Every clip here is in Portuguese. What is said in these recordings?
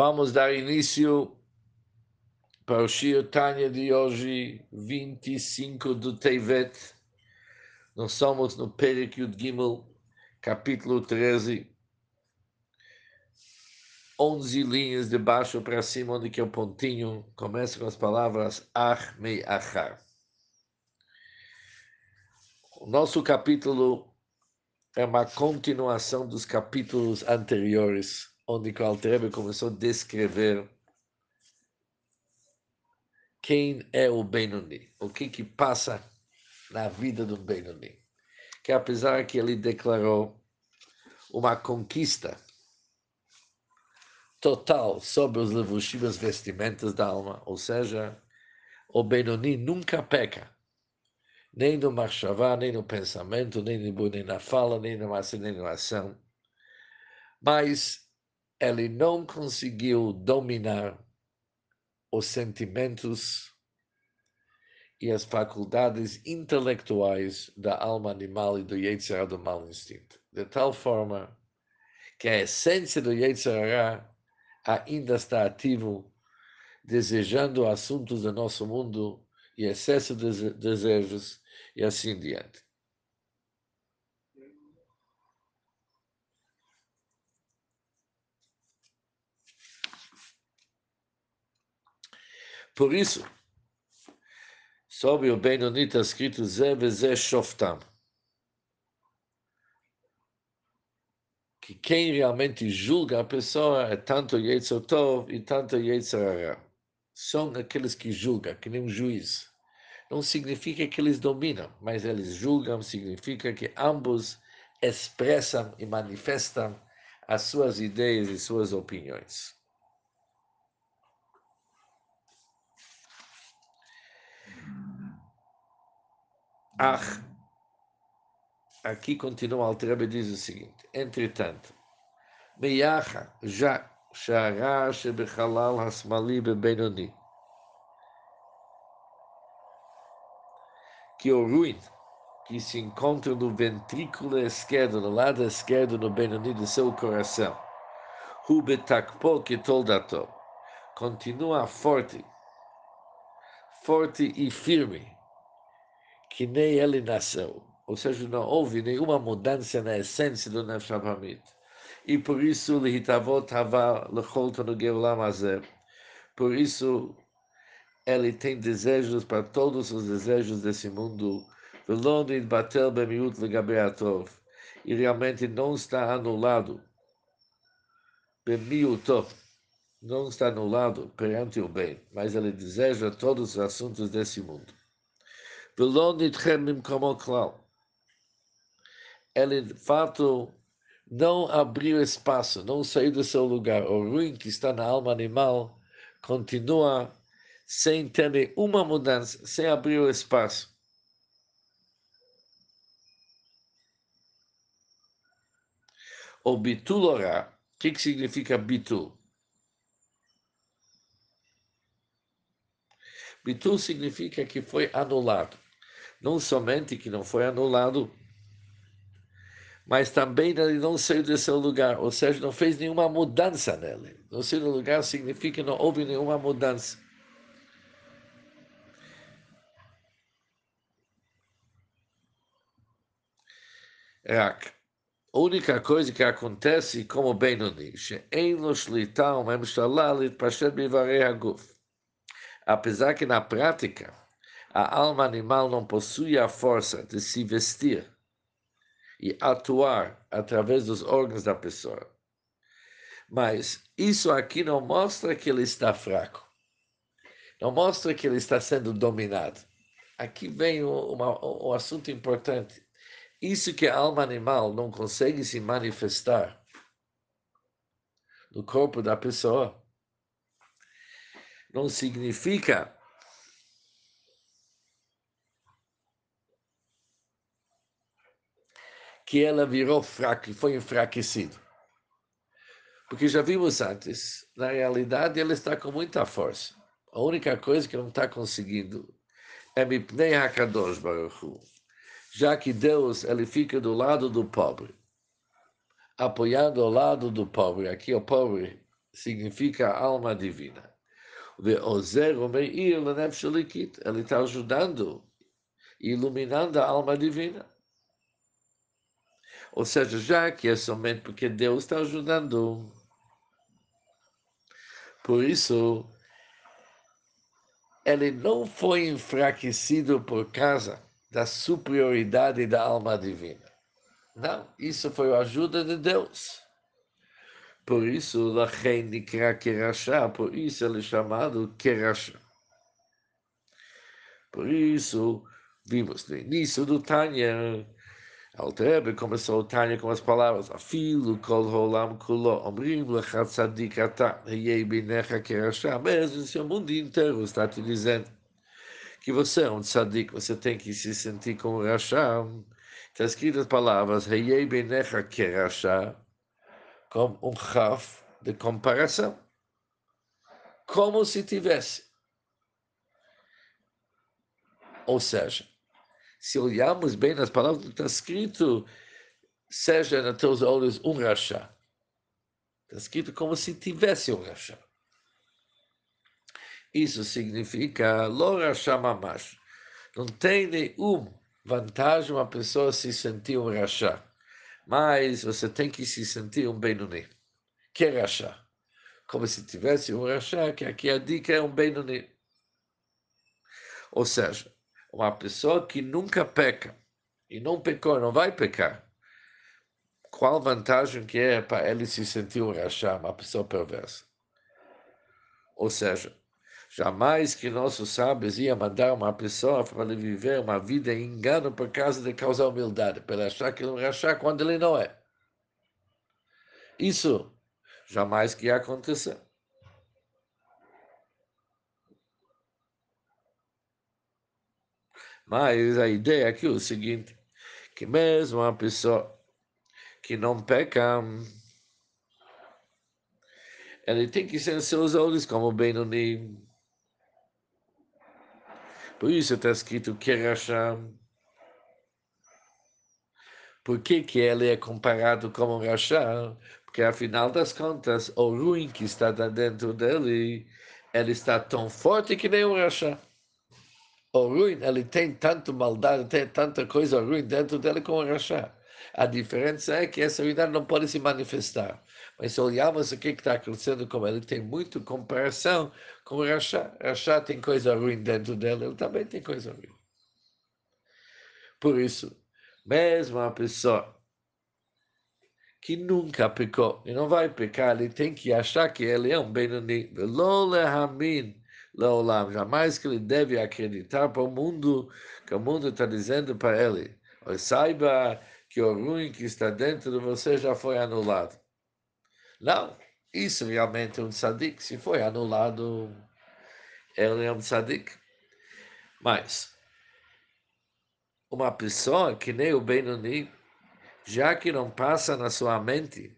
Vamos dar início para o Shir Tanya de hoje, 25 do Tevet. Nós somos no Perik Yud Gimel, capítulo 13. 11 linhas de baixo para cima, onde que é o pontinho. Começa com as palavras Ach Mei Achar. O nosso capítulo é uma continuação dos capítulos anteriores, onde o Altrebe começou a descrever quem é o Benoni, o que que passa na vida do Benoni. Que apesar que ele declarou uma conquista total sobre os levushim, as vestimentas da alma, ou seja, o Benoni nunca peca nem no marchavá, nem no pensamento, nem, no, nem na fala, nem na nem na ação. Mas ele não conseguiu dominar os sentimentos e as faculdades intelectuais da alma animal e do Yetzirah do mau instinto. De tal forma que a essência do Yetzirah ainda está ativo, desejando assuntos do nosso mundo e excesso de desejos e assim diante. Por isso, sobre o Benoni está escrito Zé Zé Shoftam. Que quem realmente julga a pessoa é tanto Yetzer Tov e tanto Yetzer São aqueles que julgam, que nem um juiz não significa que eles dominam, mas eles julgam, significa que ambos expressam e manifestam as suas ideias e suas opiniões. Ah, aqui continua Altrebe diz o seguinte: entretanto, Meyacha já shara shebechalal hasmali bebenoni. Que o ruim que se encontra no ventrículo esquerdo, no lado esquerdo, no Benoni do seu coração, Hubetakpo que toldato, continua forte, forte e firme, que nem ele nasceu. Ou seja, não houve nenhuma mudança na essência do Nefesh E por isso, Lihitavot Hava Lechol no Geulam. Por isso, ele tem desejos para todos os desejos desse mundo. E realmente não está anulado. Não está anulado perante o bem, mas ele deseja todos os assuntos desse mundo. Ele, de fato, não abriu espaço, não saiu do seu lugar. O ruim que está na alma animal continua sem ter nenhuma mudança, sem abrir o espaço. O bitul orá, o que, que significa bitul? Bitul significa que foi anulado não somente que não foi anulado, mas também ele não saiu do seu lugar, ou seja, não fez nenhuma mudança nele. Não saiu do lugar significa que não houve nenhuma mudança. É a única coisa que acontece como bem no nicho, Bivarei Apesar que na prática, a alma animal não possui a força de se vestir e atuar através dos órgãos da pessoa. Mas isso aqui não mostra que ele está fraco. Não mostra que ele está sendo dominado. Aqui vem um assunto importante. Isso que a alma animal não consegue se manifestar no corpo da pessoa não significa que ela virou fraca e foi enfraquecida. Porque já vimos antes, na realidade ela está com muita força. A única coisa que não está conseguindo é Mipnei HaKadosh Baruch já que Deus ele fica do lado do pobre, apoiando o lado do pobre. Aqui o pobre significa alma divina. Ele está ajudando, iluminando a alma divina. Ou seja, já que é somente porque Deus está ajudando. Por isso, ele não foi enfraquecido por causa da superioridade da alma divina. Não, isso foi a ajuda de Deus. Por isso, Lachen Nikra por isso ele é chamado Kerashá. Por isso, vimos no início do Tânia, Altrebe começou o Tânia com as palavras Afilu kol holam kulo omrim lecha tzadik ata heyei binecha kerashá mesmo se o mundo inteiro está te dizendo que você é um tzadik, você tem que se sentir como rachá. Está escrito as palavras heyei binecha kerashá como um chaf de comparação. Como se tivesse. Ou seja, se olharmos bem nas palavras, está escrito, seja nos teus olhos um rachá. Está escrito como se tivesse um rachá. Isso significa, lo rachá mamash. Não tem nenhuma vantagem uma pessoa se sentir um rachá. Mas você tem que se sentir um Benoni. Que é rachá? Como se tivesse um rachá, que aqui a dica é um Benoni. Ou seja, uma pessoa que nunca peca e não pecou, não vai pecar, qual vantagem que é para ele se sentir um uma pessoa perversa? Ou seja, jamais que nossos sábios iam mandar uma pessoa para ele viver uma vida em engano por causa de causar humildade, para achar que ele é um quando ele não é. Isso jamais que ia acontecer. Mas a ideia aqui é o seguinte, que mesmo uma pessoa que não peca, ele tem que ser seus olhos como Benoni. Por isso está escrito Kerasham. Por que, que ele é comparado como Rachá? Porque, afinal das contas, o ruim que está dentro dele, ele está tão forte que nem um Rachá o ruim, ele tem tanto maldade, tem tanta coisa ruim dentro dele como Rachá. A diferença é que essa ruindade não pode se manifestar. Mas se olharmos o que está acontecendo com ele, tem muito comparação com o Rachá. Rachá tem coisa ruim dentro dele, ele também tem coisa ruim. Por isso, mesmo a pessoa que nunca pecou e não vai pecar, ele tem que achar que ele é um Benoni. Lo lehamin Leolam, jamais que ele deve acreditar para o mundo, que o mundo está dizendo para ele. Saiba que o ruim que está dentro de você já foi anulado. Não, isso realmente é um tzadik. Se foi anulado, ele é um tzadik. Mas, uma pessoa que nem o Benoni, já que não passa na sua mente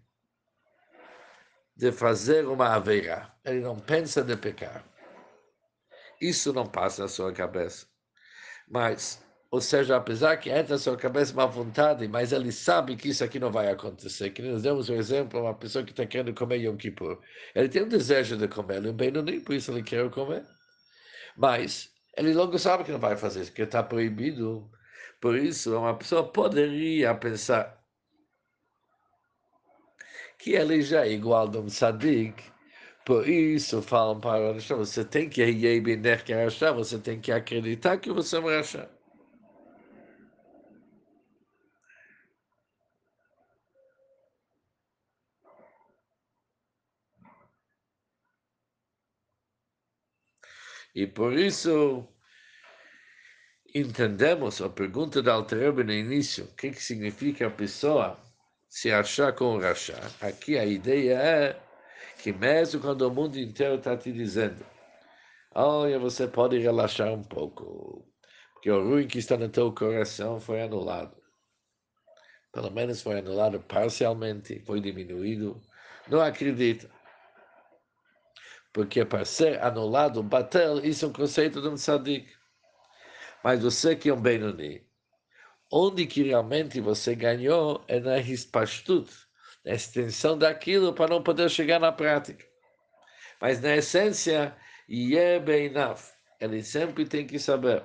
de fazer uma aveira, ele não pensa de pecar. Isso não passa na sua cabeça. Mas, ou seja, apesar que entra na sua cabeça uma vontade, mas ele sabe que isso aqui não vai acontecer. Que nós demos um exemplo, uma pessoa que está querendo comer Yom Kippur. Ele tem um desejo de comer, ele bem não nem por isso ele quer comer. Mas ele logo sabe que não vai fazer isso, que está proibido. Por isso, uma pessoa poderia pensar que ele já é igual a um sadiq, por isso falam para o você tem que achar, você tem que acreditar que você vai achar. E por isso entendemos a pergunta da Alterebe no início, o que, que significa a pessoa se achar com o rachá. Aqui a ideia é que mesmo quando o mundo inteiro está te dizendo, olha, você pode relaxar um pouco, porque o ruim que está no teu coração foi anulado. Pelo menos foi anulado parcialmente, foi diminuído. Não acredita. Porque para ser anulado, batel, isso é um conceito de um tzadik. Mas você que é um Benoni, onde que realmente você ganhou é na hispastut, a extensão daquilo para não poder chegar na prática. Mas na essência, Yebeinav, ele sempre tem que saber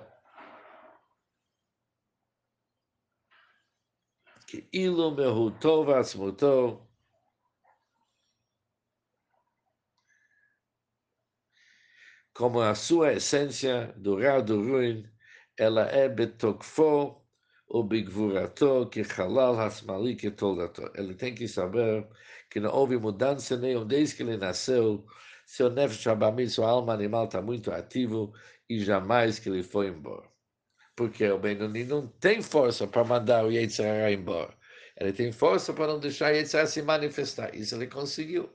que Ilu Mehutov Asmutov como a sua essência do Ra do Ruim, ela é betokfo ubigvurato que halal hasmali que toldato. Ele tem que saber que não houve mudança nenhuma desde que ele nasceu. Seu nefesh abamim, sua alma animal está muito ativo e jamais que ele foi embora. Porque o Benoni não tem força para mandar o Yetzirah embora. Ele tem força para não deixar o Yetzirah se manifestar. Isso ele conseguiu.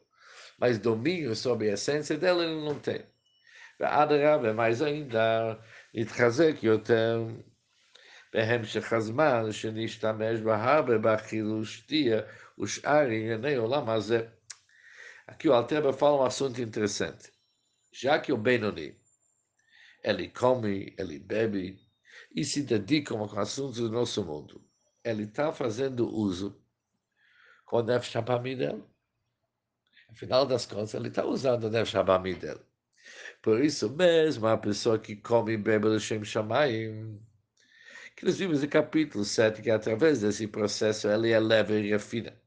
Mas domínio sobre a essência dele ele não tem. Adarab é mais ainda, eu tenho. בהמשך הזמן, שנשתמש בה הרבה בחילוש שתייה ושאר ענייני עולם הזה. Aqui o Alteba fala um assunto interessante. Já que o Benoni, ele come, ele bebe e se dedica com assuntos do nosso mundo, ele está fazendo uso com o Nefesh Habami dele. Afinal das contas, ele está usando o Nefesh Habami dele. Por isso mesmo, a pessoa que come e bebe do Shem Shamayim, que nós vimos no capítulo 7, que através desse processo ele eleva e refina.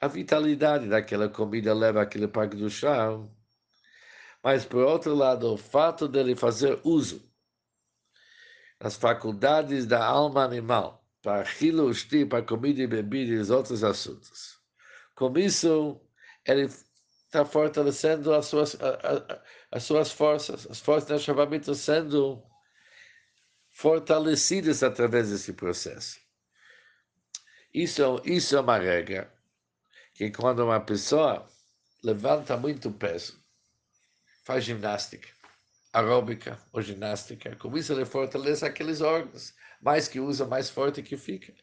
A vitalidade daquela comida leva aquele parque do chão. Mas, por outro lado, o fato dele fazer uso das faculdades da alma animal para aquilo, para comida e bebida e os outros assuntos. Com isso, ele está fortalecendo as suas, as suas forças, as forças da Shabbat estão sendo fortalecidas através desse processo. Isso, isso é uma regra que quando uma pessoa levanta muito peso, faz ginástica, aeróbica ou ginástica, com isso ele fortalece aqueles órgãos, mais que usa, mais forte que fica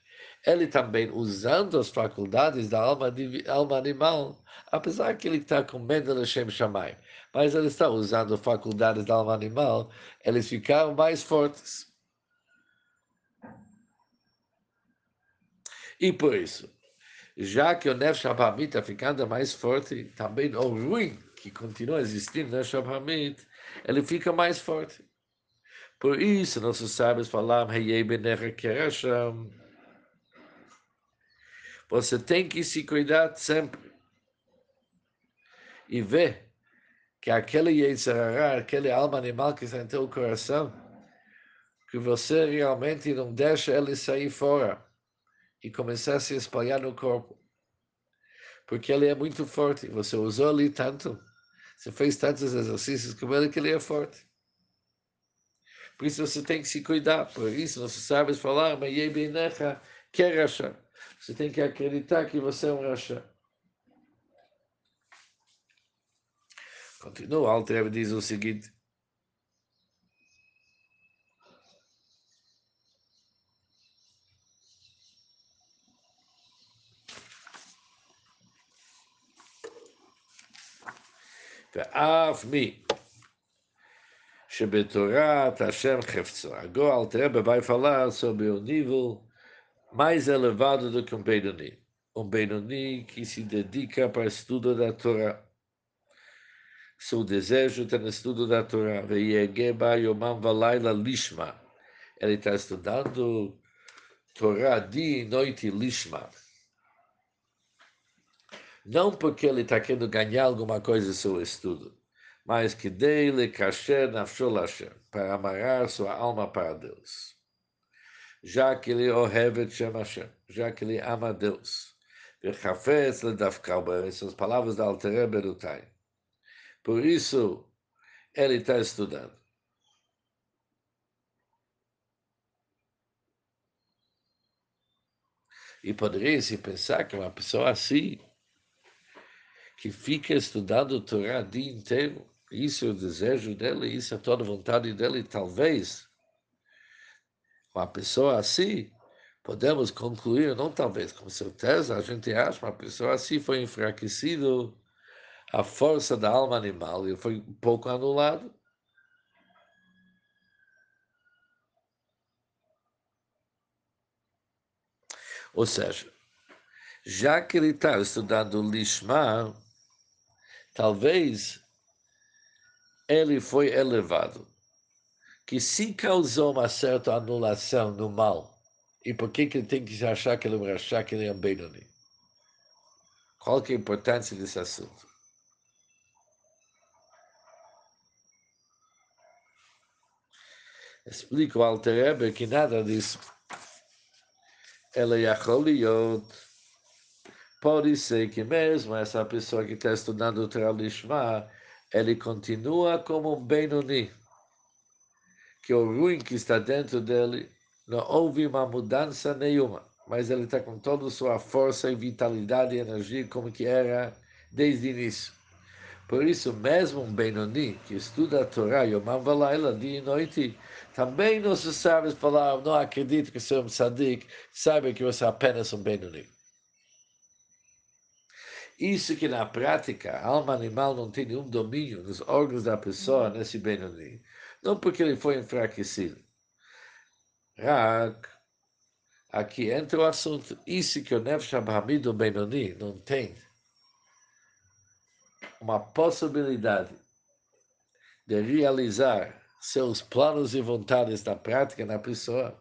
ele também usando as faculdades da alma, alma animal, apesar que ele está de Shem Shammai, mas ele está usando faculdades da alma animal, eles ficaram mais fortes. E por isso, já que o Nefesh Hamid está ficando mais forte, também o ruim que continua existindo no Hamid, ele fica mais forte. Por isso, nossos sábios Kerasham, você tem que se cuidar sempre. E ver que aquele Yetzirah, aquele alma animal que está em teu coração, que você realmente não deixa ele sair fora e começar a se espalhar no corpo. Porque ele é muito forte. Você usou ali tanto, você fez tantos exercícios com ele que ele é forte. Por isso você tem que se cuidar. Por isso nossos sábios falaram, mas Yebinecha quer achar. Você tem que acreditar que você é um Rasha. Continua, o Alter diz o seguinte. ואף מי שבתורת השם חפצו. הגו אלתר vai falar sobre o nível mais elevado do que um Benoni. Um Benoni que se dedica para o estudo da Torá. Seu desejo está no estudo da Torá. Veyegeba yomam valaila lishma. Ele está estudando Torá dia e noite lishma. Não porque ele está querendo ganhar alguma coisa seu estudo, mas que dele kasher nafshol para amarrar sua alma para Deus já que ele ohevet Shem Hashem, já que ele ama Deus. Vechafetz ledavkal são as palavras da Altere Berutai. Por isso, ele está estudando. E poderia-se pensar que uma pessoa assim, que fica estudando o Torá o dia inteiro, isso é o desejo dele, isso é toda a vontade dele, talvez uma pessoa assim, podemos concluir, não talvez, com certeza, a gente acha uma pessoa assim foi enfraquecido a força da alma animal e foi um pouco anulado. Ou seja, já que ele está estudando Lishma, talvez ele foi elevado, que se causou uma certa anulação no mal, e por que, ele tem que achar que ele achar que ele é um Benoni? Qual que é a importância desse assunto? Explica o Alter que nada disso. Ela Yacholiot. Pode ser que mesmo essa pessoa que está estudando o Tralishma, ele continua como um Benoni. Que o ruim que está dentro dele não houve uma mudança nenhuma mas ele está com toda a sua força e vitalidade e energia como que era desde o início. Por isso, mesmo um Benoni que estuda a Torá Yomam Valaila, dia e noite, também não se sabe falar, não acredito que sou um tzadik, sabe que você é apenas um Benoni. Isso que na prática a alma animal não tem nenhum domínio nos órgãos da pessoa nesse Benoni. Não porque ele foi enfraquecido. Rak, Aqui entra o assunto. Isso que o Nefesh Abhamido Benoni não tem uma possibilidade de realizar seus planos e vontades na prática na pessoa,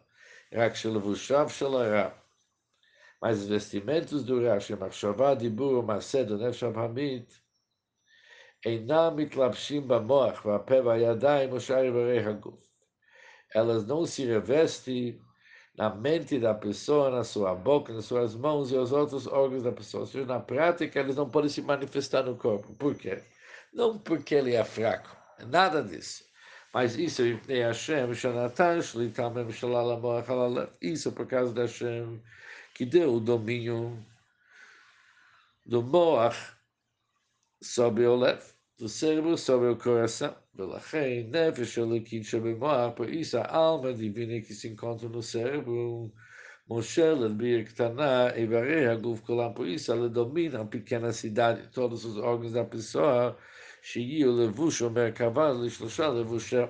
mas os vestimentos do Rashi, Machshavá, Dibur, Macedo, Nefesh Abhamid, אינם מתלבשים במוח והפה והידיים ושאר איברי הגוף. elas não se revestem na mente da pessoa, na sua boca, nas suas mãos e os outros órgãos da pessoa. Ou seja, na prática, eles não podem se manifestar no corpo. Por quê? Não porque ele é fraco, nada disso. Mas isso é Hashem, isso por causa da Hashem, que deu o domínio do Moach sobre o Lev do cérebro sobre o coração. ולכן נפש אלוקית שבמוח, por isso a alma divina que se encontra no cérebro, מושלת בעיר קטנה, איברי הגוף כולם, por isso ela domina a pequena cidade, todos os órgãos da pessoa, שיהיו לבוש ומרכבה לשלושה לבושה,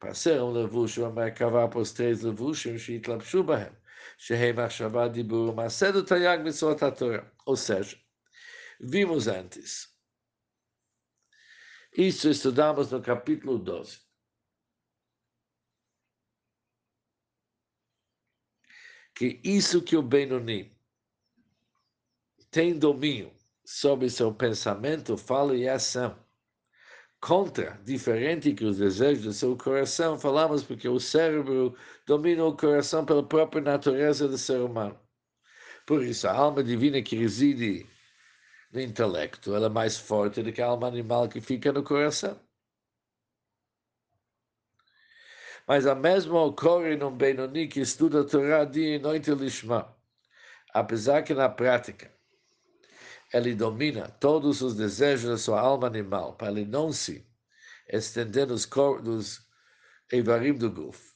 para ser um levush ומרכבה por três levushim שהתלבשו בהם, Ou seja, vimos antes. Isso estudamos no capítulo 12. Que isso que o Benoni tem domínio sobre seu pensamento, fala e ação Contra, diferente que os desejos do seu coração, falamos porque o cérebro domina o coração pela própria natureza do ser humano. Por isso, a alma divina que reside no intelecto, ela é mais forte do que a alma animal que fica no coração. Mas a mesma ocorre num Benoni que estuda a Torá dia e noite lishma. Apesar que na prática ele domina todos os desejos da sua alma animal, para ele não se estender nos, nos Eivarim do Guf.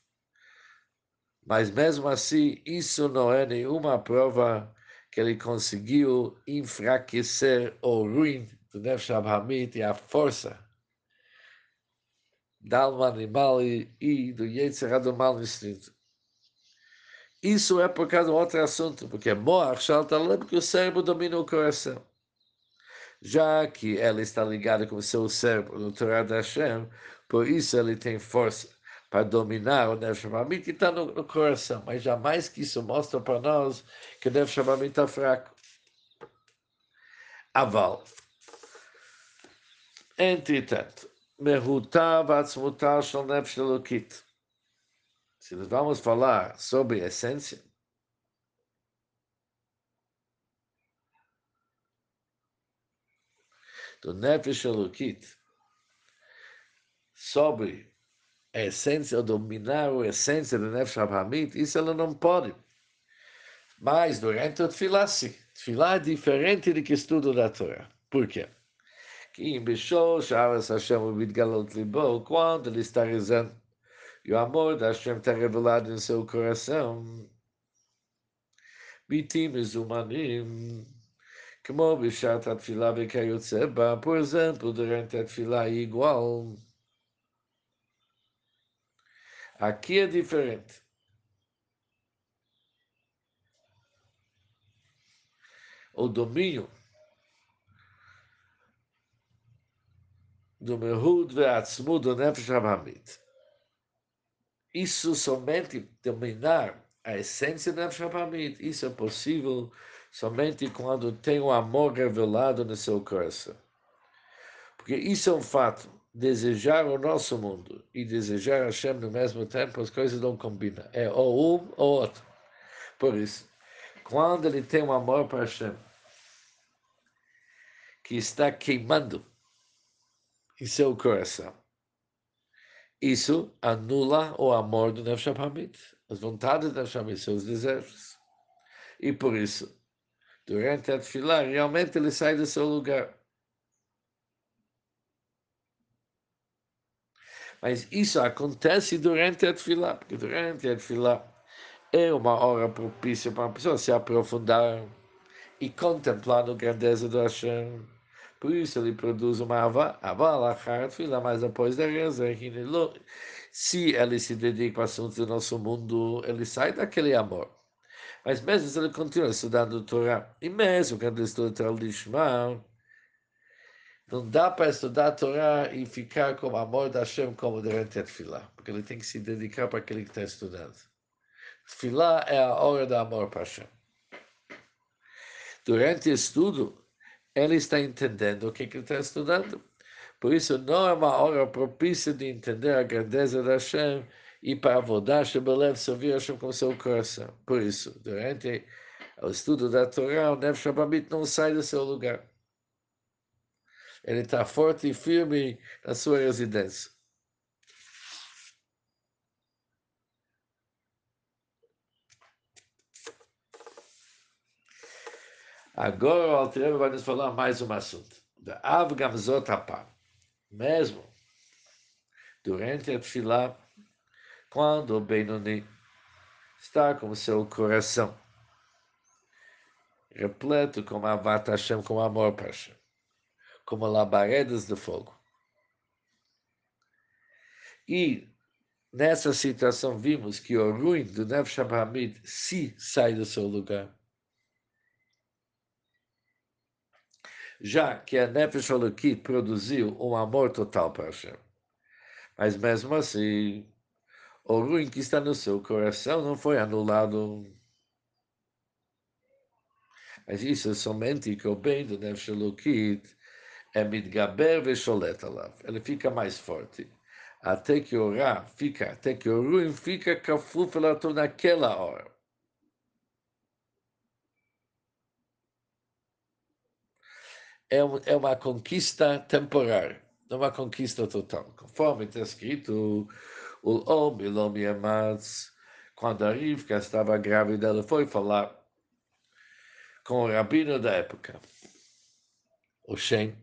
Mas mesmo assim, isso não é nenhuma prova que ele conseguiu enfraquecer o ruim do Nefesh Abhamit e a força da alma animal e, do Yetzirah do mal instinto. Isso é por causa de outro assunto, porque Moach Shaltalem, porque o cérebro domina o coração. Já que ele está ligado com o seu cérebro no Torah da Hashem, por isso ele tem força para dominar o Nefesh que está no, no, coração, mas jamais que isso mostra para nós que o Nefesh está fraco. Aval. Entretanto, Mehuta Vatzmuta Shal Nefesh Elokit. Se nós vamos falar sobre essência, do Nefesh Elokit, sobre a essência, dominar a essência do Nefesh Hamid, isso ela não pode. Mas durante o Tfilah, sim. Tfilah é diferente do que estudo da Torá. Por quê? Que em Hashem Galot Libo, quando ele está rezando, e o amor da Hashem está revelado em seu coração, Bitim Zumanim, como Bishat Atfilah Bekayotzeba, por exemplo, durante a Tfilah é igual, Aqui é diferente. O domínio do Mehud Ve'atzmud do Nefesh Hamamit. Isso somente dominar a essência do Nefesh Hamamit, isso é possível somente quando tem o amor revelado no seu coração. Porque isso é um fato. Desejar o nosso mundo e desejar Hashem no mesmo tempo, as coisas não combinam. É ou um ou outro. Por isso, quando ele tem um amor para Hashem, que está queimando em seu coração, isso anula o amor do Nefesh Hamid, as vontades do Nefesh Hamid, seus desejos. E por isso, durante a fila, realmente ele sai do seu lugar. Mas isso acontece durante a fila, porque durante a fila é uma hora propícia para uma pessoa se aprofundar e contemplar a grandeza do Hashem. Por isso ele produz uma ava, ava lachar fila, mas depois da reza, se ele se dedica ao assunto do nosso mundo, ele sai daquele amor. Mas mesmo se ele continua estudando Torá, e mesmo quando ele estuda Torá Lishma, não dá para estudar Torá e ficar com o amor da Hashem como durante a Tfilah, porque ele tem que se dedicar para aquele que está estudando. Tfilah é a hora do amor para Hashem. Durante o estudo, ele está entendendo o que, ele está estudando. Por isso, não é uma hora propícia de entender a grandeza da Hashem e para Avodah Shebelev servir Hashem com seu coração. Por isso, durante o estudo da Torá, o Nefesh Shabamit não sai do seu lugar. Ele está forte e firme na sua residência. Agora o Altreba vai nos falar mais um assunto. Da Av Gamzot Mesmo durante a Tfilah, quando o Benoni está com seu coração repleto com Avat Hashem, com amor para Hashem, como labaredas de fogo. E nessa situação vimos que o ruim do Nefesh Hamid se sai do seu lugar. Já que a Nefesh Holokit produziu um amor total para Hashem. Mas mesmo assim, o ruim que está no seu coração não foi anulado. Mas isso é somente que o bem do Nefesh é mitgaber vesholet alav. Ele fica mais forte. Até que o Ra fica, até que o ruim fica kafuf naquela hora. É, é uma conquista temporária, não uma conquista total. Conforme está escrito, Ulom Ilom Yamatz, quando a Rivka estava grávida, ela foi falar com o rabino da época, o Shem,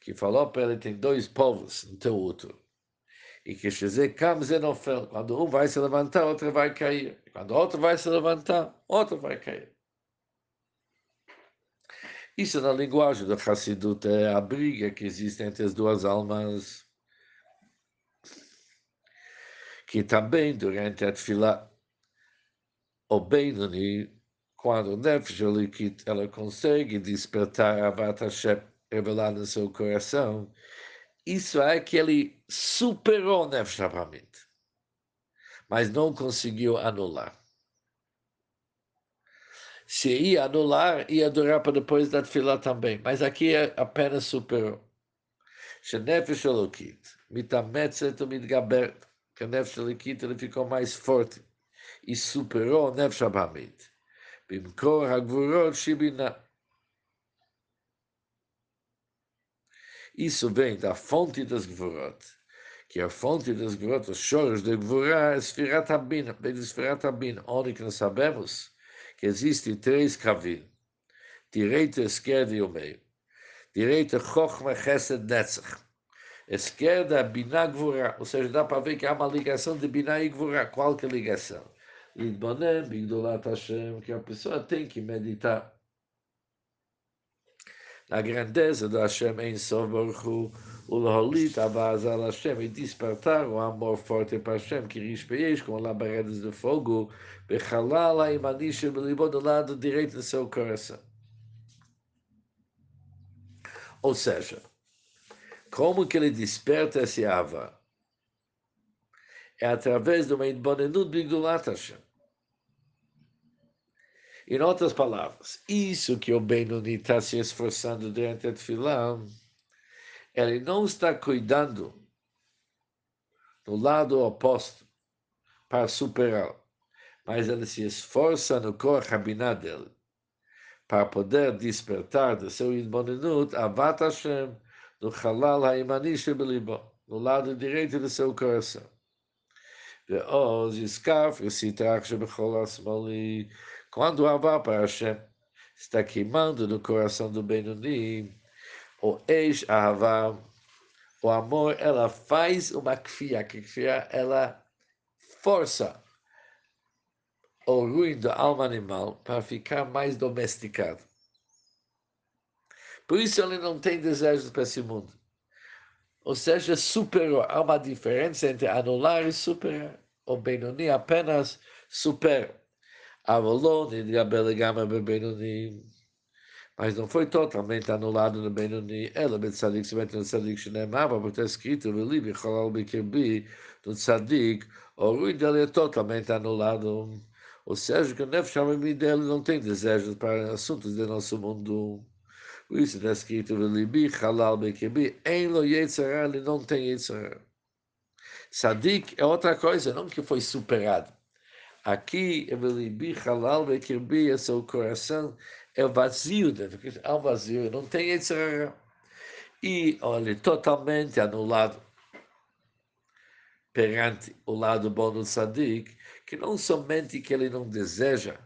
que falou para ele tem dois povos no teu útero. E que Kamzenofel, quando um vai se levantar, outro vai cair. Quando outro vai se levantar, outro vai cair. Isso na linguagem do Hassidut é a briga que existe entre as duas almas que também durante a Tfilah, o Benoni, quando o Nefesh ela consegue despertar a Vat Hashem revelada no seu coração, isso é que ele superou o Nefesh mas não conseguiu anular. Se ia anular, ia durar para depois da Tfilah também, mas aqui é apenas superou. Shenefesh Elokit, mitametzet umitgabert, que Nefesh Elikit ele ficou mais forte. E superou Nefesh Abhamid. Bimkor Hagvurot Shibina. Isso vem da fonte das Gvurot, que a fonte das Gvurot, os choros é de Sfirat Abin, onde que nós sabemos que existem três kavim, direita, esquerda e o meio. Direita, Chochma, Chesed, Netzach esquerda, Biná Gvura, ou seja, dá para ver que há uma ligação de Biná e Gvura, qual que é a ligação? Lidbonem, Bigdolat Hashem, que a pessoa tem que meditar na grandeza do Hashem em Sof Ulholit Avazal Hashem, e despertar o amor forte para Hashem, que rispeies com labaredas de fogo, Bechalala e Manisha, do lado direito do seu coração. Ou seja, Como que ele desperta esse Ava? É através de uma Idbonenut Bigdulat Hashem. Em outras palavras, isso que o Benoni está se esforçando durante a Tfilah, ele não está cuidando do lado oposto para superar, mas ele se esforça no cor rabiná dele para poder despertar do seu Idbonenut Avat Hashem no Halal Haimani Shebelibo, no lado direito do seu coração. ועוז יזקף וסיטרח שבכל השמאלי quando Avá para Hashem está queimando no coração do Benoni, o ex Avá, o amor, ela faz uma kfia, que kfia, ela força o ruim da alma animal para ficar mais domesticado. Por isso ele não tem desejos para esse mundo. Ou seja, superou. Há uma diferença entre anular e superar. O Benoni apenas supera. Avalon e Gabele Gama Benoni. Mas não foi totalmente anulado no Benoni. Ela, Betzadik, se mete no Tzadik, Shinemava, porque está escrito, Velibi, Cholal Bikirbi, no Tzadik, o ruim dele é totalmente anulado. Ou seja, que o Nefesh Hamimi dele não tem desejos para assuntos do nosso mundo. Por isso está escrito, Velibi, Halal Bikirbi, Em lo Yetzirah, ele não tem Yetzirah. Sadik é outra coisa, não que foi superado. Aqui, Evelibi, Halal, Bekirbi, é seu coração é vazio dentro, é um vazio, não tem Yetzirah. E, olha, totalmente anulado perante o lado bom do Sadik, que não somente que ele não deseja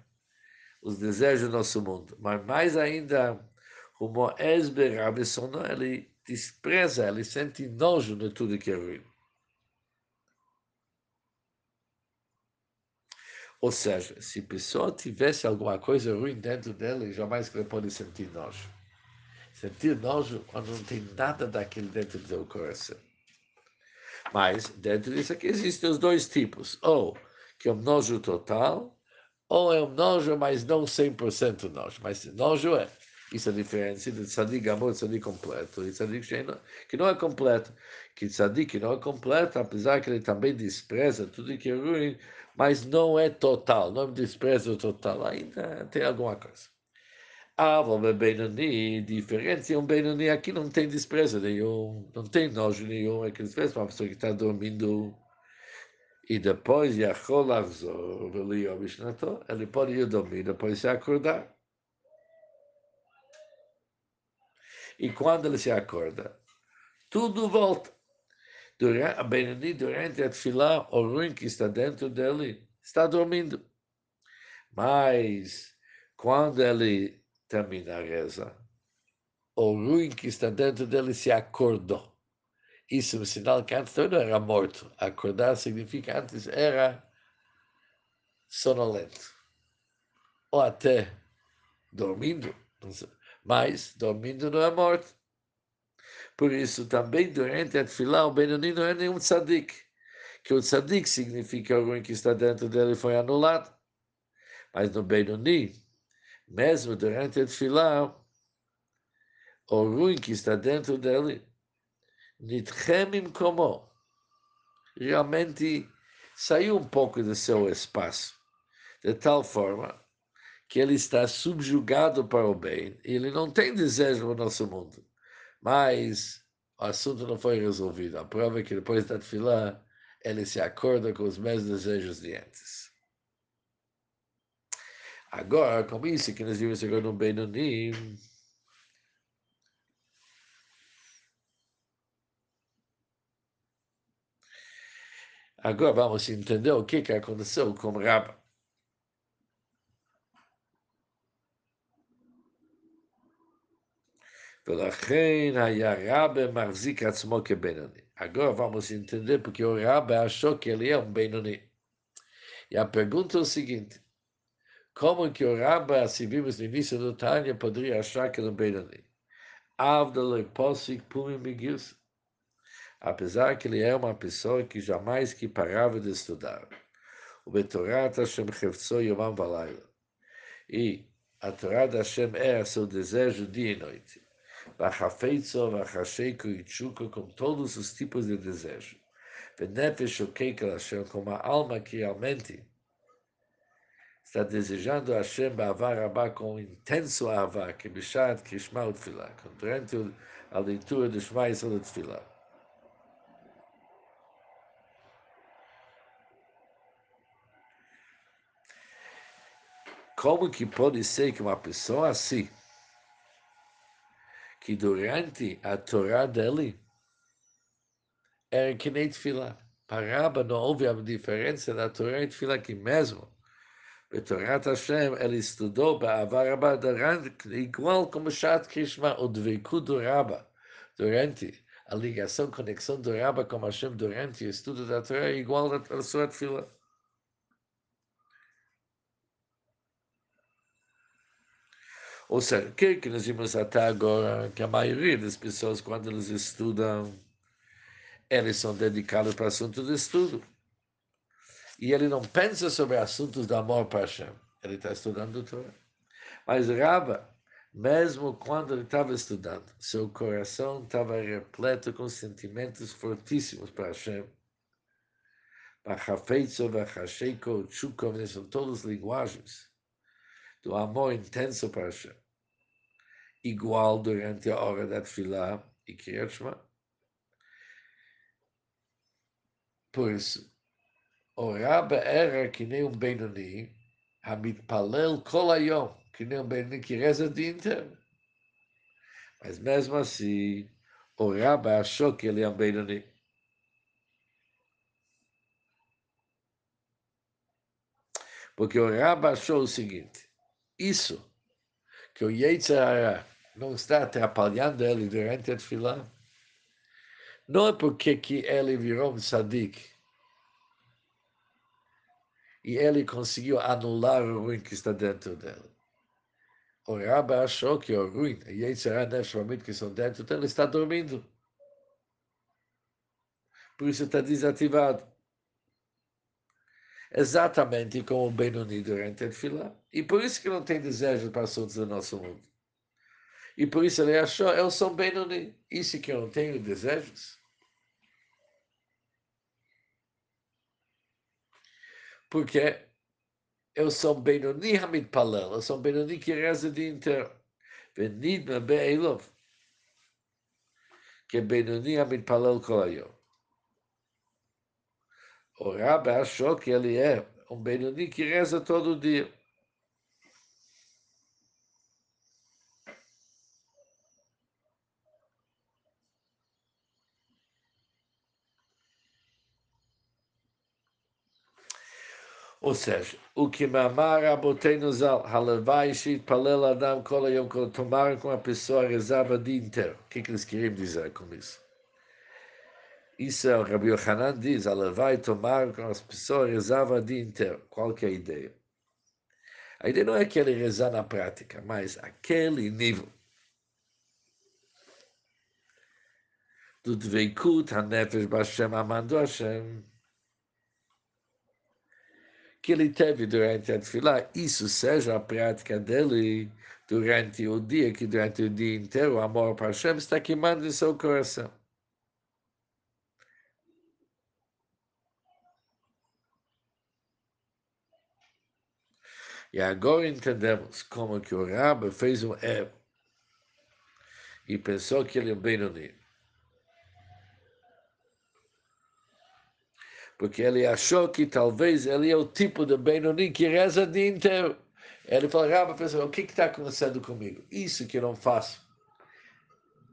os desejos do nosso mundo, mas mais ainda, o Moez Berabessono, ele despreza, ele sente nojo de tudo que é ruim. Ou seja, se a pessoa tivesse alguma coisa ruim dentro dela, jamais pode sentir nojo. Sentir nojo quando não tem nada daquele dentro do seu coração. Mas dentro disso aqui existem os dois tipos. Ou que é um nojo total, ou é um nojo, mas não 100% nojo. Mas nojo é. Isso é diferença de tzadik amor e tzadik completo. E tzadik que não é completo. Que tzadik que não é completo, apesar que ele também despreza tudo que é ruim, mas não é total, não é desprezo total, ainda tem alguma coisa. Ah, vamos Benoni, diferente, um Benoni aqui não tem desprezo nenhum, não tem nojo nenhum, é que desprezo uma pessoa que está dormindo e depois ele pode ir dormir, depois se acordar. E quando ele se acorda, tudo volta durante, a Benoni, durante a Tfilá, o ruim que está dentro dele está dormindo. Mas, quando ele termina a reza, o ruim que está dentro dele se acordou. Isso é um sinal que antes não era morto. Acordar significa antes era sonolento. Ou até dormindo. Mas dormindo não é morto. Por isso, também durante a Tfilah, o Benoni não é nenhum tzadik. Que o tzadik significa ruim que está dentro dele foi anulado. Mas no Benoni, mesmo durante a Tfilah, o ruim que está dentro dele, nitchemim como, realmente saiu um pouco do seu espaço, de tal forma que ele está subjugado para o bem ele não tem desejo no nosso mundo. Mas o assunto não foi resolvido. A prova é que depois da fila ele se acorda com os mesmos desejos de antes. Agora, como isso que nós vimos agora no Benoni, Agora vamos entender o que, que aconteceu com Rabba. Agora vamos entender porque o Rabbi achou que ele é um Benoni. E a pergunta é o seguinte: como que o Rabbi, assim vimos no início do Tânia, poderia achar que ele é um Benoni? Apesar que ele é uma pessoa que jamais que parava de estudar. O Betorat Hashem Chefzo Yomam Valayla. E a Torá da Hashem é seu desejo dia e noite. Bachafeitzo, Bachasheiko e Tchuko, com todos os tipos de desejo. Benefesh o Keikel Hashem, como a alma que realmente está desejando Hashem Ba'avar Rabá com intenso Avá, que Bishat Krishma Utfilah, durante a leitura do Shema Yisrael Utfilah. Como que pode ser que uma pessoa assim, que durante a Torá dele, era que nem Tfilah. Para não houve a diferença da Torá e Tfilah, que mesmo בתורת השם, ele estudou באהבה רבה igual como Shat Krishma, o dveikut do Rabba, durante a ligação, conexão do Rabba com Hashem durante o estudo da Torá, é igual à sua fila. Ou seja, o que, que nós vimos até agora? Que a maioria das pessoas, quando eles estudam, eles são dedicados para o assunto de estudo e ele não pensa sobre assuntos de amor para Hashem. Ele está estudando Torah. Mas Rabba, mesmo quando ele estava estudando, seu coração estava repleto com sentimentos fortíssimos para Hashem. Bachafeitzo, Bachasheiko, Tchukov, são todas linguagens do amor intenso para Hashem. Igual durante a hora da Tfilah e Kriyat Shema. Por isso, Orar era que nem um Benoni, Hamitpalel Kol Hayom, que nem um Benoni que reza o dia inteiro. Mas mesmo assim, o Rabbi achou que ele é um Benoni. Porque o Rabbi achou o seguinte, isso, que o Yetzirah não está atrapalhando ele durante a tefilá, não é porque que ele virou um sadiq, e ele conseguiu anular o ruim que está dentro dele. O Rabbi achou que o ruim, a Yetzirah Nefshamit que estão dentro dele, está dormindo. Por isso está desativado. Exatamente como o Benoni durante a fila. E por isso que não tem desejo para assuntos do nosso mundo. E por isso ele achou, eu sou Benoni. Isso que eu não tenho desejos. porque eu sou Benoni Hamid Palel, eu sou Benoni que reza o dia inteiro. Benidma Be'elov, que Benoni Hamid Palel Kolayom. O Rabbi achou que ele é um Benoni que reza todo dia. Ou seja, o que mamar Rabotenu Zal, Halavai Palel Adam Kol Yom tomar com a pessoa rezava o dia inteiro. O que, que eles queriam dizer com isso? Isso é o Rabi Yohanan diz, Halavai tomar com as pessoas rezava o dia inteiro. Qual que é a ideia? A ideia não é que ele rezar na prática, mas aquele nível do Dveikut, HaNefesh Bashem Amando Hashem, que ele teve durante a tefilá, isso seja a prática dele durante o dia, que durante o dia inteiro o amor para Hashem está queimando em seu coração. E agora entendemos como que o Rabbi fez um erro e pensou que ele é um Benoni. Porque ele achou que talvez ele é o tipo de Benoni que reza o dia inteiro. Ele falou, Rabba, pessoal, o que está acontecendo comigo? Isso que eu não faço.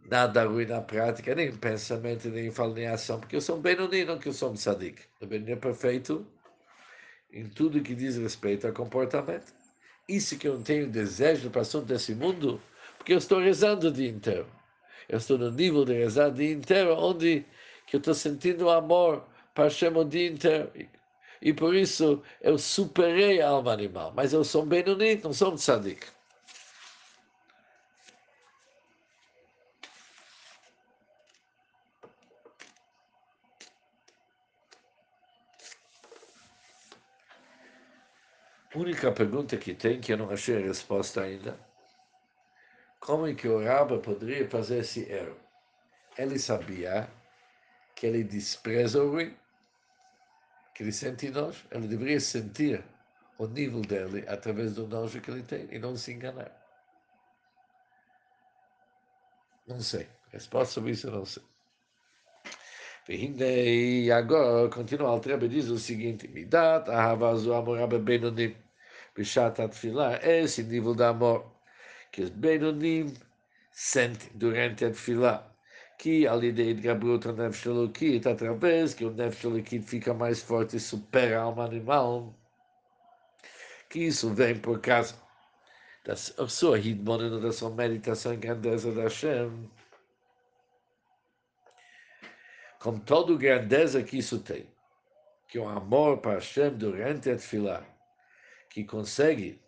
Nada ruim na prática, nem pensamento, nem falo, nem ação, porque eu sou um Benoni, não que eu sou um Sadik. O Benoni é perfeito em tudo que diz respeito ao comportamento. Isso que eu não tenho desejo para assunto desse mundo, porque eu estou rezando o dia inteiro. Eu estou no nível de rezar o dia inteiro, onde que eu estou sentindo amor para Hashem o dia inteiro. E por isso eu superei a alma animal. Mas eu sou Benoni, não sou um tzadik. Única pergunta que tem, que eu não achei a resposta ainda, como que o Rabba poderia fazer esse erro? Ele sabia que ele despreza o ruim, que ele sente nojo, ele deveria sentir o nível dele através do nojo que ele tem e não se enganar. Não sei. Resposta sobre isso, não sei. E agora, continua, o Altrebe diz o seguinte, Midat, Ahavazu, Amoraba, Benonim, Bishat, Atfilah, esse nível de amor que os Benonim sentem durante a Atfilah, que a ideia de Gabriel o Nefesh através que o Nefesh fica mais forte e supera a alma animal, que isso vem por causa da sua Hidmonino, da sua meditação em grandeza da Hashem, com toda a grandeza que isso tem, que o amor para Hashem durante a Tfilah, que consegue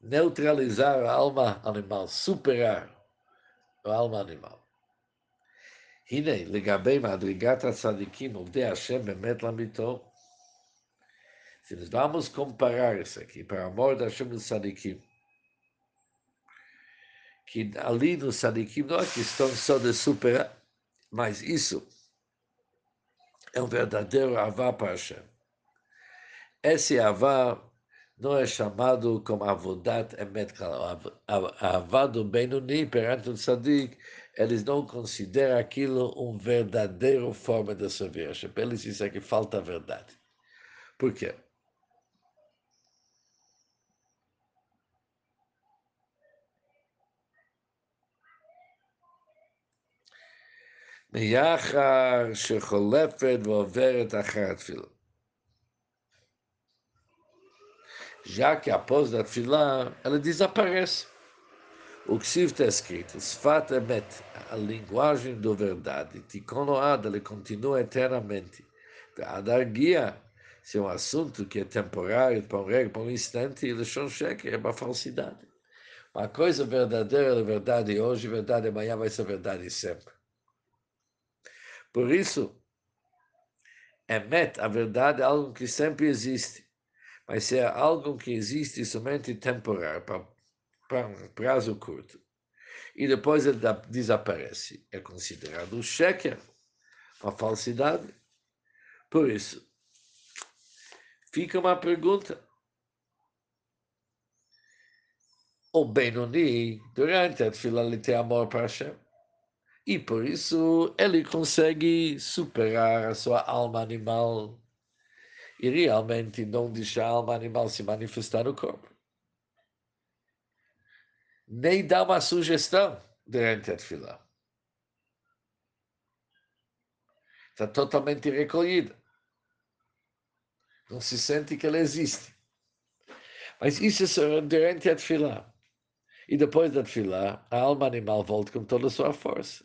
neutralizar a alma animal, superar a alma animal. הנה, לגבי מדרגת הצדיקים, עובדי השם באמת לאמיתו, se nós vamos comparar isso aqui para o amor da Hashem dos Sadikim, que ali no Sadikim não é questão só de superar, mas isso é um verdadeiro avá para Hashem. Esse avá não é chamado como avodat emet avá do Benoni perante o Sadik, eles não consideram aquilo um verdadeiro forma de servir Hashem. Eles dizem que falta verdade. Por quê? מיחר שחולפת ועוברת אחר התפילה. Já que após da tefilá, ela desaparece. O que está escrito, Sfat Emet, a linguagem da verdade, Tikon Oad, ele continua eternamente. Adar guia, se é um assunto que é temporário, para um regra, para um instante, ele cheque, é uma falsidade. Uma coisa verdadeira é verdade hoje, verdade amanhã vai ser verdade sempre. Por isso, emet, a verdade é algo que sempre existe, mas se é algo que existe somente temporário, para, para prazo curto, e depois ele desaparece, é considerado um sheker, uma falsidade. Por isso, fica uma pergunta. O Benoni, durante a fila, ele tem amor para Hashem. E por isso ele consegue superar a sua alma animal e realmente não deixar a alma animal se manifestar no corpo. Nem dá uma sugestão durante a fila. Está totalmente recolhida. Não se sente que ela existe. Mas isso é durante a fila. E depois da fila, a alma animal volta com toda a sua força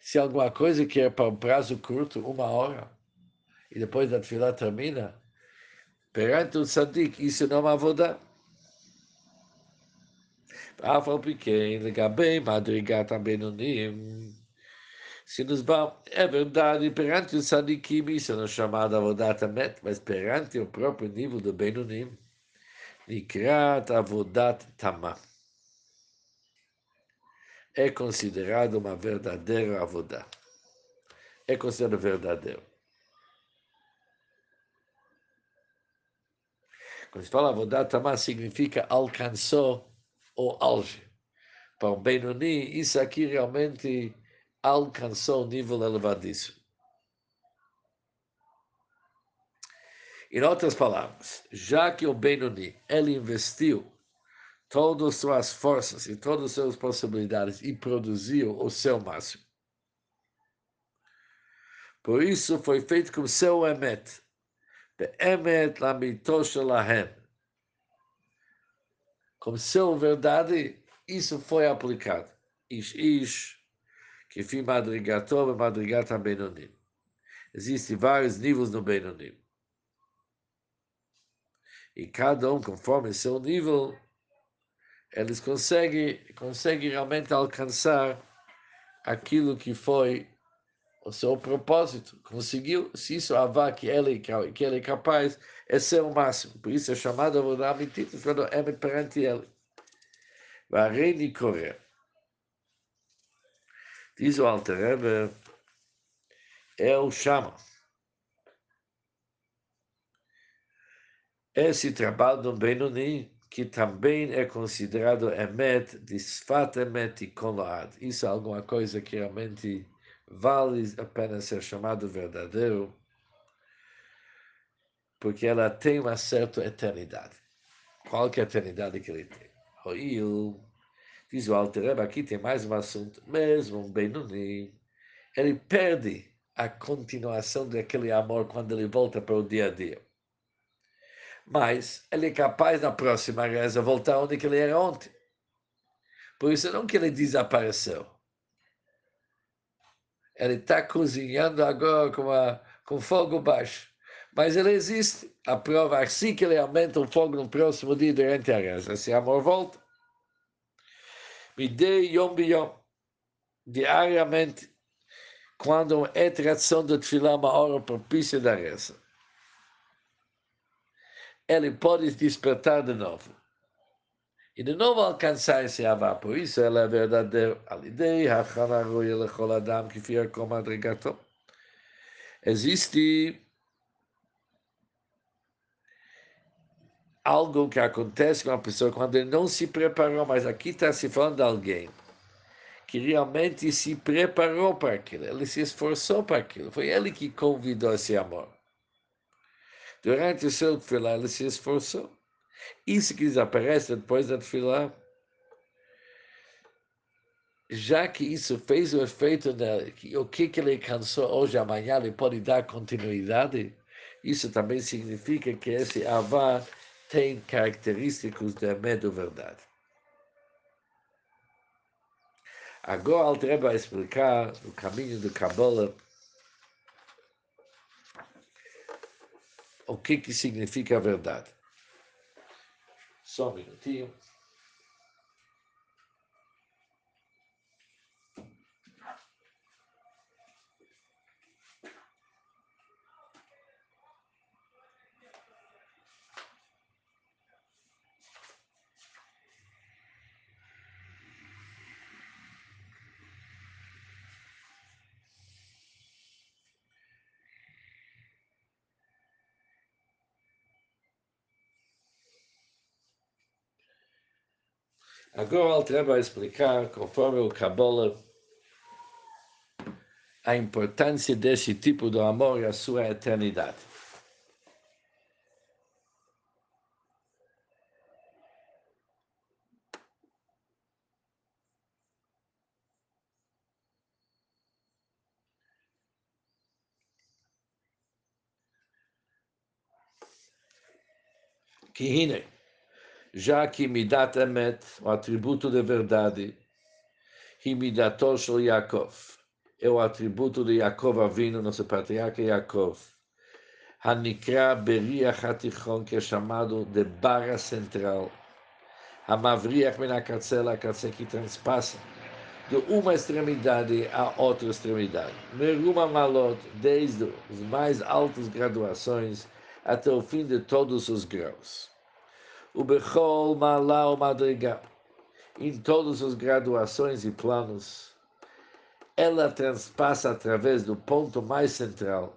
se alguma coisa que é para um prazo curto, uma hora, e depois da fila termina, perante o tzadik, isso não é avodá. אף על פי כן, לגבי מדרגת הבינונים, se nos vamos, é verdade, perante o Sadikim, isso não é chamado Avodat Amet, mas perante o próprio nível do Benonim, Nikrat Avodat Tamah é considerado uma verdadeira avodá. É considerado verdadeiro. Quando se fala avodá tamá, significa alcançou o auge. Para um Benoni, isso aqui realmente alcançou um nível elevadíssimo. Em outras palavras, já que o Benoni, ele investiu todas as suas forças e todas as suas possibilidades e produziu o seu máximo. Por isso foi feito com seu emet. Be'emet lamitosh lahem. Com seu verdade, isso foi aplicado. Ish ish, que fi madrigator e madrigata benonim. Existem vários níveis no benonim. E cada um, conforme seu nível, eles conseguem, conseguem realmente alcançar aquilo que foi o seu propósito. Conseguiu, se isso avá que ele, que ele é capaz, é ser o máximo. Por isso é chamado Avodah Amitit, quando é perante ele. Vareni Coré. Diz o Alter é o chama. Esse trabalho do Benoni, que também é considerado Emet, de Sfat Emet e Koload. Isso é alguma coisa que realmente vale a pena ser chamado verdadeiro, porque ela tem uma certa eternidade. Qual que é a eternidade que ele tem? Roil, diz o Alter aqui tem mais um assunto, mesmo um Benoni, ele perde a continuação daquele amor quando ele volta para o dia a dia. Mas ele é capaz na próxima reza voltar onde ele era ontem. Por isso não que ele desapareceu. Ele está cozinhando agora com, a, com fogo baixo. Mas ele existe. A prova, assim que ele aumenta o fogo no próximo dia durante a reza, esse amor volta. Me dê yom biyom, diariamente, quando é tradição de tefilá uma hora propícia da reza. Ele pode despertar de novo. E de novo alcançar esse avá. Por isso ela é verdadeira. Alidei, hachana roya lechol adam, kifir kom adregato. Existe algo que acontece com a pessoa quando ele não se preparou, mas aqui está se falando de alguém que realmente se preparou para aquilo, ele se esforçou para aquilo, foi ele que convidou esse amor. Durante o seu tefilá, ele se esforçou. Isso que desaparece depois da tefilá, já que isso fez o efeito nele, o que, que ele cansou hoje, amanhã, ele pode dar continuidade, isso também significa que esse avá tem características de medo verdade. Agora, Alter vai explicar o caminho do Kabbalah o que, que significa a verdade. Só um minutinho. Agora o Alter vai explicar, conforme o Kabbalah, a importância desse tipo de amor e a sua eternidade. Que já que Midat Emet, o atributo de verdade, e Midator Shel Yaakov, é o atributo de Yaakov Avino, nosso patriarca Yaakov, Hanikra Beriach HaTichon, que é chamado de barra central, Hamavriach Ben HaKatzel, a que transpassa de uma extremidade a outra extremidade. Meruma Malot, desde as mais altas graduações até o fim de todos os graus o Bechol Malau Madriga, em todas as graduações e planos, ela transpassa através do ponto mais central,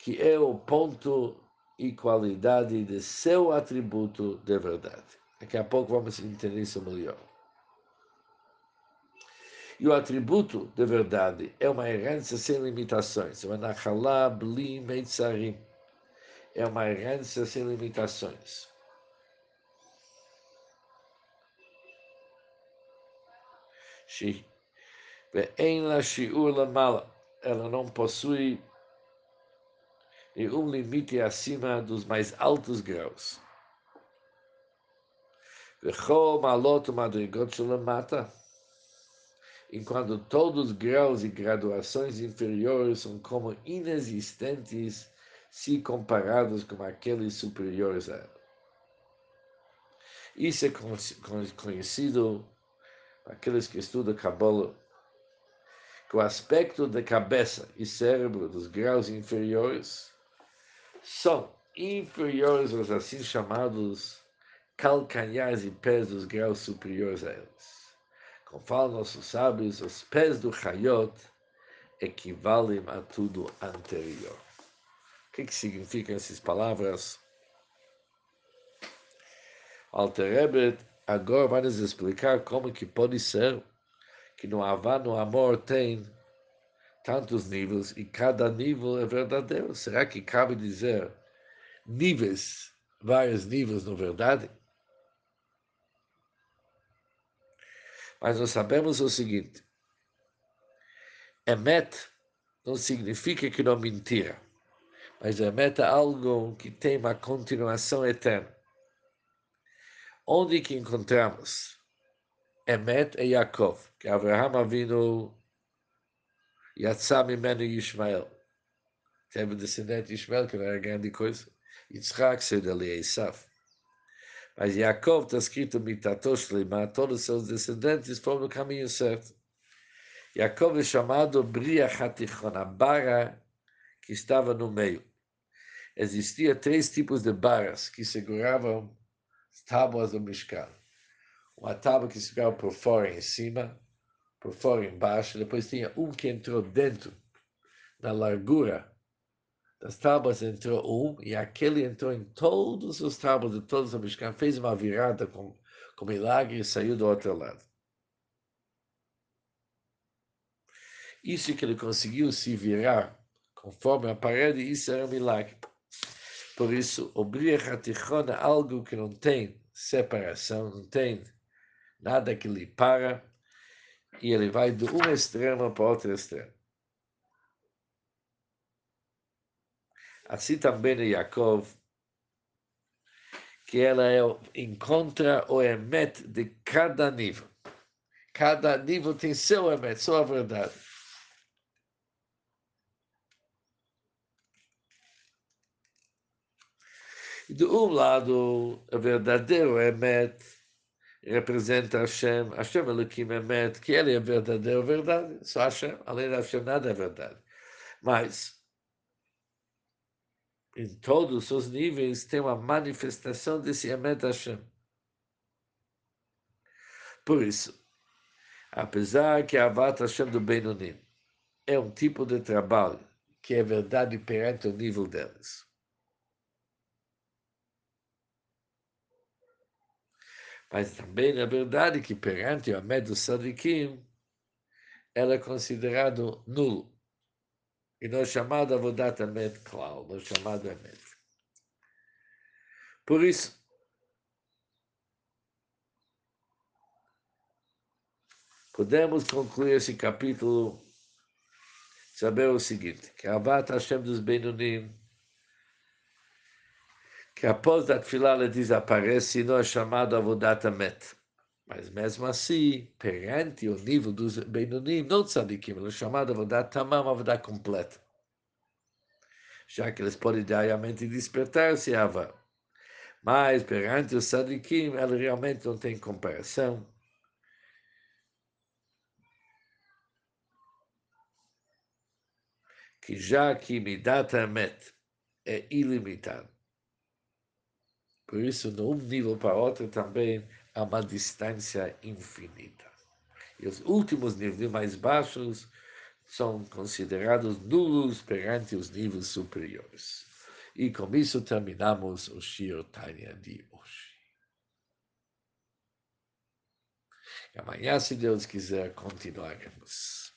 que é o ponto e qualidade de seu atributo de verdade. Daqui a pouco vamos entender isso melhor. E o atributo de verdade é uma herança sem limitações. É uma herança sem limitações. Shi. Ve'enla Shi'ur Lamala. Ela não possui nenhum limite acima dos mais altos graus. Ve'chol Malot Madrigot mata, Enquanto todos os graus e graduações inferiores são como inexistentes se comparados com aqueles superiores a ela. Isso é conhecido aqueles que estudam Kabbalah, que o aspecto da cabeça e cérebro dos graus inferiores são inferiores aos assim chamados calcanhares e pés dos graus superiores a eles. Como falam nossos sábios, os pés do Hayot equivalem a tudo anterior. O que, que significam essas palavras? Alter agora vai nos explicar como que pode ser que no Havá, no amor, tem tantos níveis e cada nível é verdadeiro. Será que cabe dizer níveis, vários níveis, na verdade? Mas nós sabemos o seguinte: Emet não significa que não mentira, mas Emet é algo que tem uma continuação eterna. Onde que encontramos Emet é Yaakov, que Abraham Avinu Yatzá Mimenu Yishmael. Teve descendente de Ishmael, que era grande coisa. Yitzhak, seu dali Isaf. Mas Yaakov está escrito Mitatosh Lima, todos os seus descendentes foram no caminho certo. Yaakov é chamado Bria Hatichon, a barra que estava no meio. Existia três tipos de barras que seguravam tábuas do Mishkan. Uma tábua que ficava por fora em cima, por fora embaixo, depois tinha um que entrou dentro, na largura das tábuas entrou um, e aquele entrou em todos os tábuas de todos os Mishkan, fez uma virada com, com milagre e saiu do outro lado. Isso que ele conseguiu se virar conforme a parede, isso era um milagre. Por isso, o Bria Hatichon é algo que não tem separação, não tem nada que lhe para, e ele vai de um extremo para outro extremo. Assim também em Yaakov, que ela é, encontra o emet de cada nível. Cada nível tem seu emet, sua verdade. De um lado, o verdadeiro Emet representa Hashem, Hashem Elohim Emet, que ele é a verdadeira verdade, só Hashem, além de Hashem nada é verdade. Mas, em todos os níveis, tem uma manifestação desse Emet Hashem. Por isso, apesar que a Avat Hashem do Benonim é um tipo de trabalho que é verdade perante o nível deles, Mas também é verdade que perante o Amed do Sadikim, ela é considerado nulo. E não é chamado Avodat Amed Klal, não é chamado Amed. Por isso, podemos concluir esse capítulo saber o seguinte, que Avat Hashem dos Benonim que após a Tfilah ela desaparece e não é chamado Avodat Amet. Mas mesmo assim, perante o nível dos Benonim, não tzadikim, ele é chamado Avodat Tamam, Avodat completa. Já que eles podem diariamente despertar-se a. Mas perante os tzadikim, ela realmente não tem comparação. Que já que Midat Amet é ilimitado por isso, de um nível para outro também há uma distância infinita. E os últimos níveis mais baixos são considerados nulos perante os níveis superiores. E com isso terminamos o Shir Tanya de hoje. E amanhã, se Deus quiser, continuaremos.